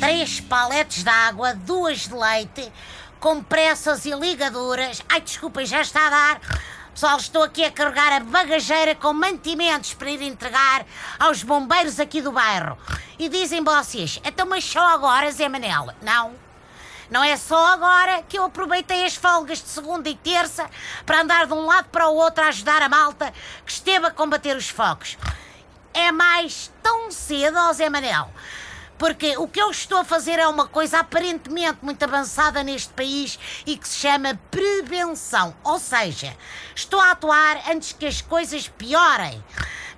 três paletes de água, duas de leite, compressas e ligaduras. Ai, desculpem, já está a dar. Pessoal, estou aqui a carregar a bagageira com mantimentos para ir entregar aos bombeiros aqui do bairro. E dizem vocês, então mas só agora, Zé Manel? Não. Não é só agora que eu aproveitei as folgas de segunda e terça para andar de um lado para o outro a ajudar a malta que esteve a combater os focos. É mais tão cedo, ó Zé Manel. Porque o que eu estou a fazer é uma coisa aparentemente muito avançada neste país e que se chama prevenção. Ou seja, estou a atuar antes que as coisas piorem.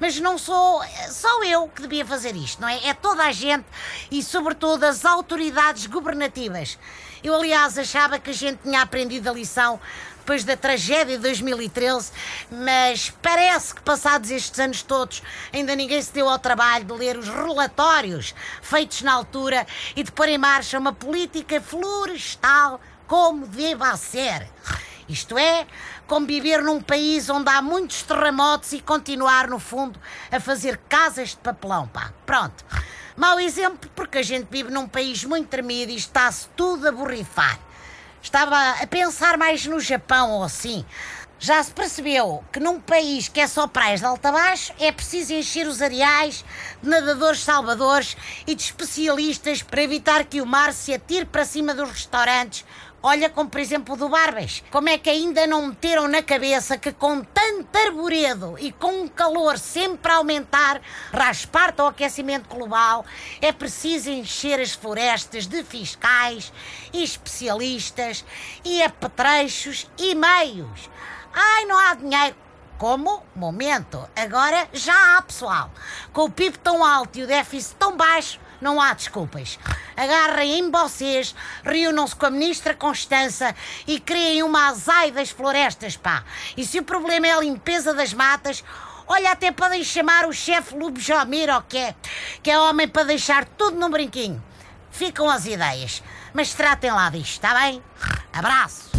Mas não sou só eu que devia fazer isto, não é? É toda a gente e, sobretudo, as autoridades governativas. Eu, aliás, achava que a gente tinha aprendido a lição depois da tragédia de 2013, mas parece que passados estes anos todos ainda ninguém se deu ao trabalho de ler os relatórios feitos na altura e de pôr em marcha uma política florestal como deva ser. Isto é, como viver num país onde há muitos terremotos e continuar, no fundo, a fazer casas de papelão, pá. Pronto. Mau exemplo porque a gente vive num país muito tremido e está-se tudo a borrifar. Estava a pensar mais no Japão ou assim. Já se percebeu que num país que é só praias de alta baixo é preciso encher os areais de nadadores salvadores e de especialistas para evitar que o mar se atire para cima dos restaurantes. Olha como, por exemplo, o do Barbas. Como é que ainda não meteram na cabeça que com tanto arboredo e com um calor sempre a aumentar, raspar ao aquecimento global, é preciso encher as florestas de fiscais e especialistas e apetrechos e meios. Ai, não há dinheiro. Como? Momento. Agora já há, pessoal. Com o PIB tão alto e o déficit tão baixo, não há desculpas. Agarrem em vocês, reúnam-se com a ministra Constança e criem uma azai das florestas, pá. E se o problema é a limpeza das matas, olha, até podem chamar o chefe Lube Jomir, ou que é, que é homem para deixar tudo num brinquinho. Ficam as ideias. Mas tratem lá disto, está bem? Abraço.